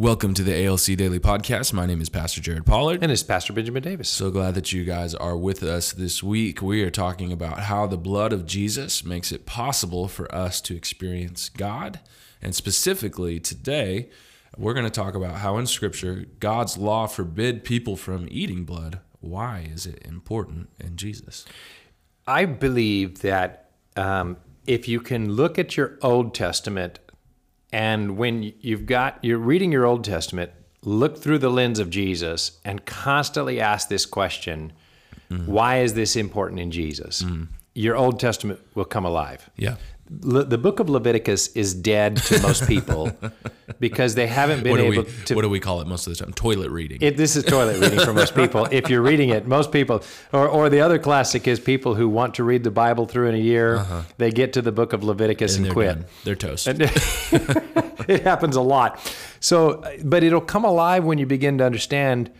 Welcome to the ALC Daily Podcast. My name is Pastor Jared Pollard. And it's Pastor Benjamin Davis. So glad that you guys are with us this week. We are talking about how the blood of Jesus makes it possible for us to experience God. And specifically today, we're going to talk about how in Scripture God's law forbid people from eating blood. Why is it important in Jesus? I believe that um, if you can look at your Old Testament and when you've got, you're reading your Old Testament, look through the lens of Jesus and constantly ask this question mm. why is this important in Jesus? Mm. Your Old Testament will come alive. Yeah. Le- the book of Leviticus is dead to most people because they haven't been able we, to what do we call it most of the time? Toilet reading. It, this is toilet reading for most people. If you're reading it, most people, or, or the other classic is people who want to read the Bible through in a year. Uh-huh. They get to the book of Leviticus and, they're quit. done. They're toast. it happens a lot. So, but it'll come alive when you begin to understand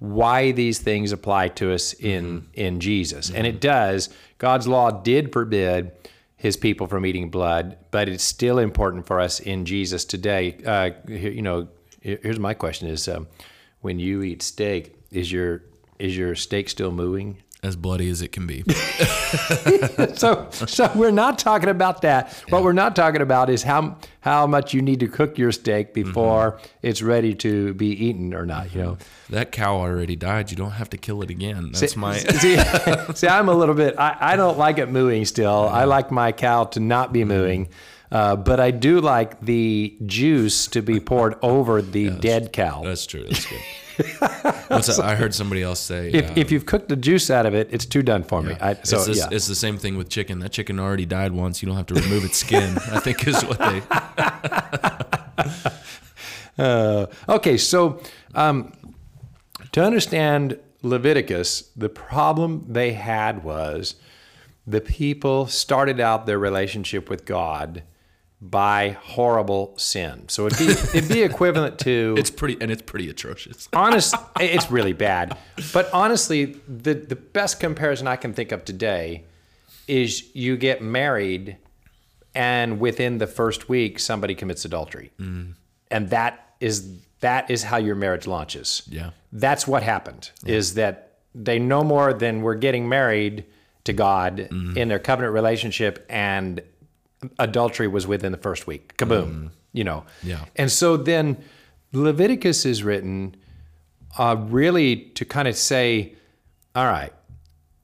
why these things apply to us in in Jesus, and it does. God's law did forbid His people from eating blood, but it's still important for us in Jesus today. Uh, you know, here's my question: Is um, when you eat steak, is your is your steak still mooing? As bloody as it can be. so so we're not talking about that. What we're not talking about is how how much you need to cook your steak mm-hmm. before it's ready to be eaten or not. You know, mm-hmm. that cow already died. You don't have to kill it again. That's my. see, see. I'm a little bit. I, I don't like it mooing. Still, I like my cow to not be mm-hmm. mooing. Uh, but I do like the juice to be poured over the dead cow. That's true. That's good. I heard somebody else say. If, uh, if you've cooked the juice out of it, it's too done for me. I, so it's, this, yeah. it's the same thing with chicken. That chicken already died once. You don't have to remove its skin. I think is what they. Uh, okay, so um, to understand Leviticus, the problem they had was the people started out their relationship with God by horrible sin. So it'd be it'd be equivalent to It's pretty and it's pretty atrocious. honest it's really bad but honestly the the best comparison i can think of today is you get married and within the first week somebody commits adultery mm. and that is that is how your marriage launches Yeah. that's what happened is that they no more than we're getting married to god mm-hmm. in their covenant relationship and adultery was within the first week kaboom you know Yeah. and so then leviticus is written uh, really to kind of say all right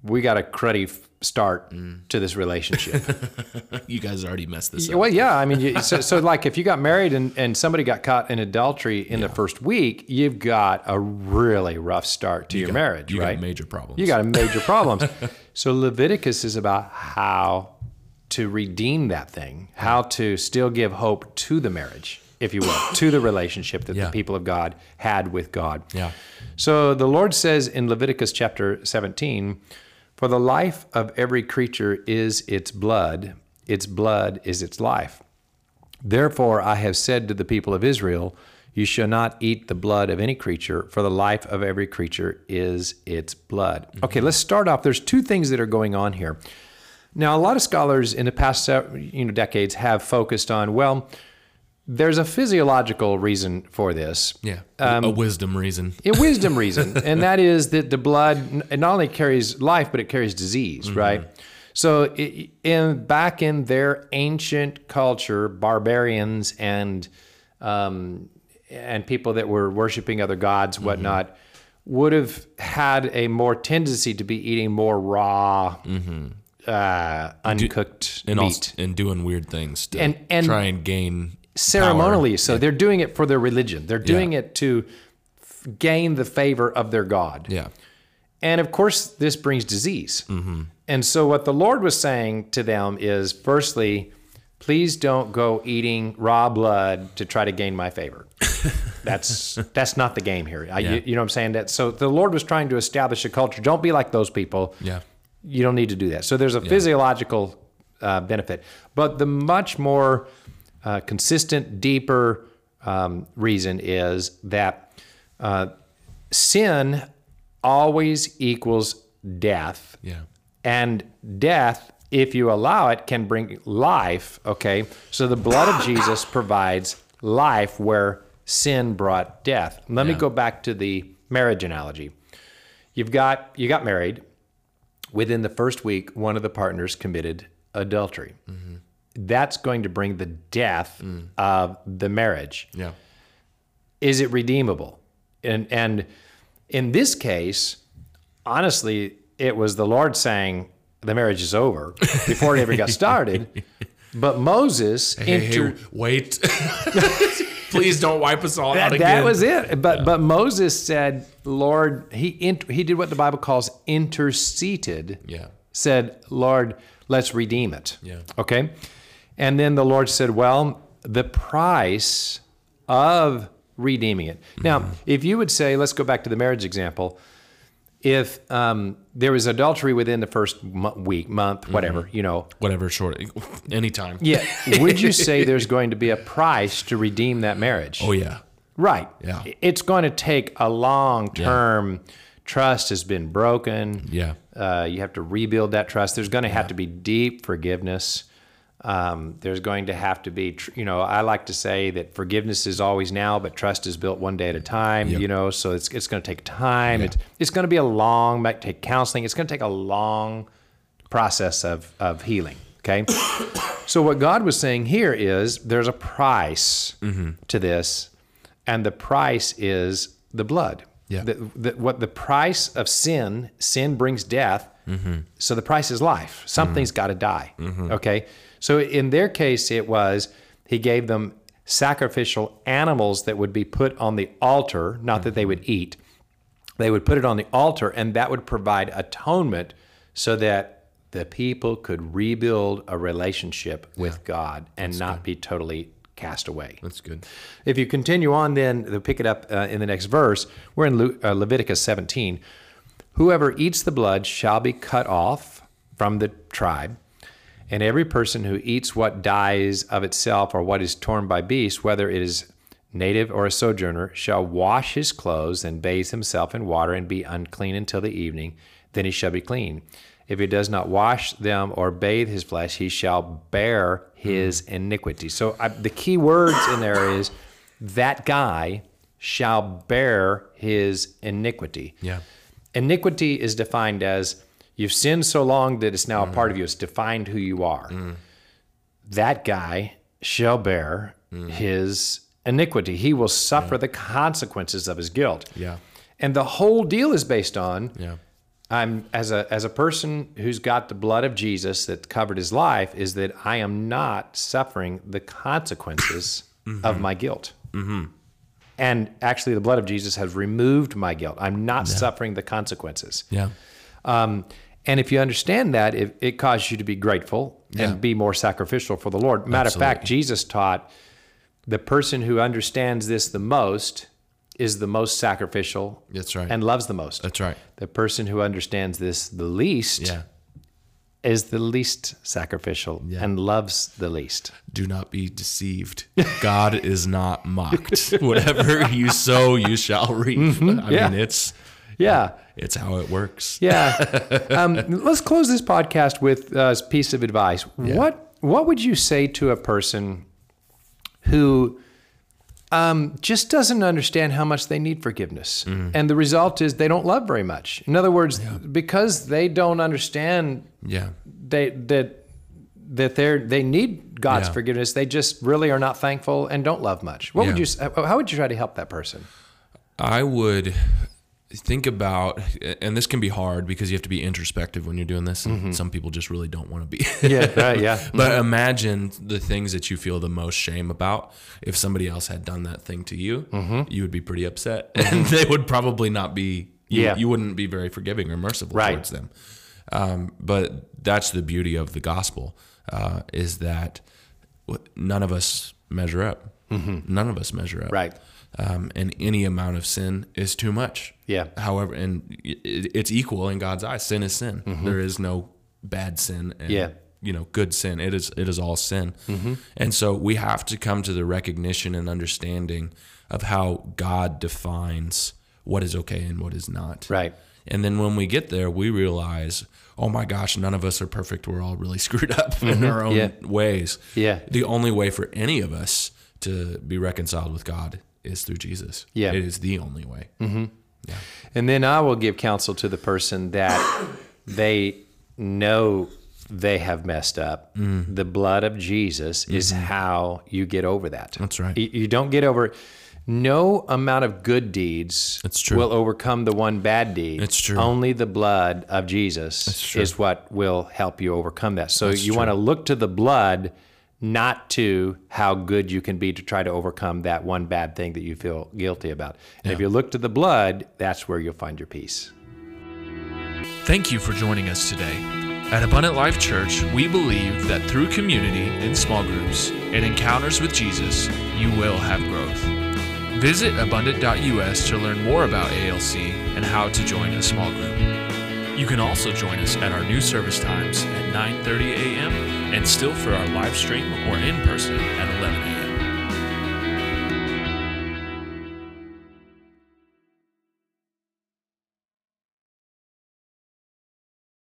we got a cruddy start to this relationship You guys already messed this up. well yeah i mean you, so, so like if you got married and, and somebody got caught in adultery in the first week you've got a really rough start to your marriage You right got major problems. you got a major problems. so Leviticus is about how to redeem that thing, how to still give hope to the marriage, if you will, to the relationship that Yeah. the people of God had with God. Yeah. So the Lord says in Leviticus chapter 17, For the life of every creature is its blood, its blood is its life. Therefore, I have said to the people of Israel, You shall not eat the blood of any creature, for the life of every creature is its blood. Mm-hmm. Okay, let's start off. There's two things that are going on here. Now, a lot of scholars in the past you know, decades have focused on, well, there's a physiological reason for this. Yeah. Um, a wisdom reason. A wisdom reason, and that is that the blood it not only carries life, but it carries disease, right? So, i- in back in their ancient culture, barbarians and um, and people that were worshiping other gods, whatnot, would have had a more tendency to be eating more raw, uh, uncooked And meat and doing weird things to And- and- try and gain ceremonially. power. So they're doing it for their religion. They're doing it to f- gain the favor of their God. Yeah. And of course, this brings disease. And so, what the Lord was saying to them is firstly, please don't go eating raw blood to try to gain my favor. That's that's not the game here. I, Yeah. you, you know what I'm saying? That so the Lord was trying to establish a culture. Don't be like those people. Yeah. You don't need to do that. So there's a physiological uh, benefit, but the much more uh, consistent, deeper um, reason is that uh, sin always equals death. Yeah. And death, if you allow it, can bring life. Okay. So the blood of Jesus provides life where sin brought death. Let me go back to the marriage analogy. You've got you got married. Within the first week, one of the partners committed adultery. That's going to bring the death of the marriage Yeah. is it redeemable? And and in this case, honestly, it was the Lord saying the marriage is over before it ever got started. But Moses Hey, inter- hey, wait. Please don't wipe us all out that, again. that was it. But but Moses said, Lord, he int- he did what the Bible calls interceded. Yeah. Said, Lord, let's redeem it. Yeah. Okay. And then the Lord said, Well, the price of redeeming it. Now, Mm-hmm. if you would say, let's go back to the marriage example. If um, there was adultery within the first mo- week, month, whatever, Mm-hmm. you know, Whatever, short. Anytime. yeah, would you say there's going to be a price to redeem that marriage? Oh, yeah. Right. Yeah. It's going to take a long term. Trust has been broken. Yeah. Uh, you have to rebuild that trust. There's going to have to be deep forgiveness. Um, there's going to have to be, tr- you know, I like to say that forgiveness is always now, but trust is built one day at a time. Yep. You know, so it's it's going to take time. It's it's going to be a long, might take counseling. It's going to take a long process of of healing. Okay. so what God was saying here is there's a price Mm-hmm. to this, and the price is the blood. Yeah. The, the, what the price of sin? Sin brings death. Mm-hmm. So the price is life. Something's got to die. Okay. So in their case, it was he gave them sacrificial animals that would be put on the altar, not that they Mm-hmm. would eat. They would put it on the altar, and that would provide atonement so that the people could rebuild a relationship with God and not be totally cast away. That's good. If you continue on, then they'll pick it up uh, in the next verse. We're in Le- uh, Leviticus 17. Whoever eats the blood shall be cut off from the tribe, and every person who eats what dies of itself or what is torn by beasts, whether it is native or a sojourner, shall wash his clothes and bathe himself in water and be unclean until the evening. Then he shall be clean. If he does not wash them or bathe his flesh, he shall bear his hmm. iniquity. So I, the key words in there is that guy shall bear his iniquity. Yeah. Iniquity is defined as you've sinned so long that it's now a part of mm-hmm. you. It's defined who you are. Mm. That guy shall bear mm. his iniquity. He will suffer the consequences of his guilt. Yeah. And the whole deal is based on Yeah. I'm as a as a person who's got the blood of Jesus that covered his life is that I am not suffering the consequences mm-hmm. of my guilt. Mm-hmm. And actually, the blood of Jesus has removed my guilt. I'm not suffering the consequences. Yeah. Um, and if you understand that, it, it causes you to be grateful Yeah. and be more sacrificial for the Lord. Matter of fact, Jesus taught the person who understands this the most is the most sacrificial That's right. and loves the most. That's right. The person who understands this the least Yeah. is the least sacrificial Yeah. and loves the least. Do not be deceived. God is not mocked. Whatever you sow, you shall reap. I Mm-hmm. Yeah. mean, it's Yeah. it's how it works. Yeah. um, let's close this podcast with a piece of advice. What What would you say to a person who um, just doesn't understand how much they need forgiveness, and the result is they don't love very much? In other words, because they don't understand Yeah. they that that they they need God's Yeah. forgiveness, they just really are not thankful and don't love much. What would you? How would you try to help that person? I would think about, and this can be hard because you have to be introspective when you're doing this. And some people just really don't want to be. Yeah, right, yeah. but imagine the things that you feel the most shame about. If somebody else had done that thing to you, you would be pretty upset, and they would probably not be. You, Yeah. you wouldn't be very forgiving or merciful Right. towards them. Um, but that's the beauty of the gospel uh, is that none of us measure up. None of us measure up. Right. Um, and any amount of sin is too much. Yeah. However, and it's equal in God's eyes. Sin is sin. There is no bad sin. And, Mm-hmm. Yeah. You know, good sin. It is. It is all sin. Mm-hmm. And so we have to come to the recognition and understanding of how God defines what is okay and what is not. Right. And then when we get there, we realize, oh my gosh, none of us are perfect. We're all really screwed up in our own Yeah. ways. Yeah. The only way for any of us to be reconciled with God is through Jesus. Yeah. It is the only way. And then I will give counsel to the person that they know they have messed up. The blood of Jesus is how you get over that. Mm-hmm. That's right. You, you don't get over. No amount of good deeds That's true. will overcome the one bad deed. It's true. Only the blood of Jesus is what will help you overcome that. So you true. want to look to the blood, not to how good you can be to try to overcome that one bad thing that you feel guilty about. And if you look to the blood, that's where you'll find your peace. Thank you for joining us today. At Abundant Life Church, we believe that through community in small groups and encounters with Jesus, you will have growth. Visit abundant.us to learn more about ALC and how to join a small group. You can also join us at our new service times at 9:30 a.m. and still for our live stream or in person at 11 a.m.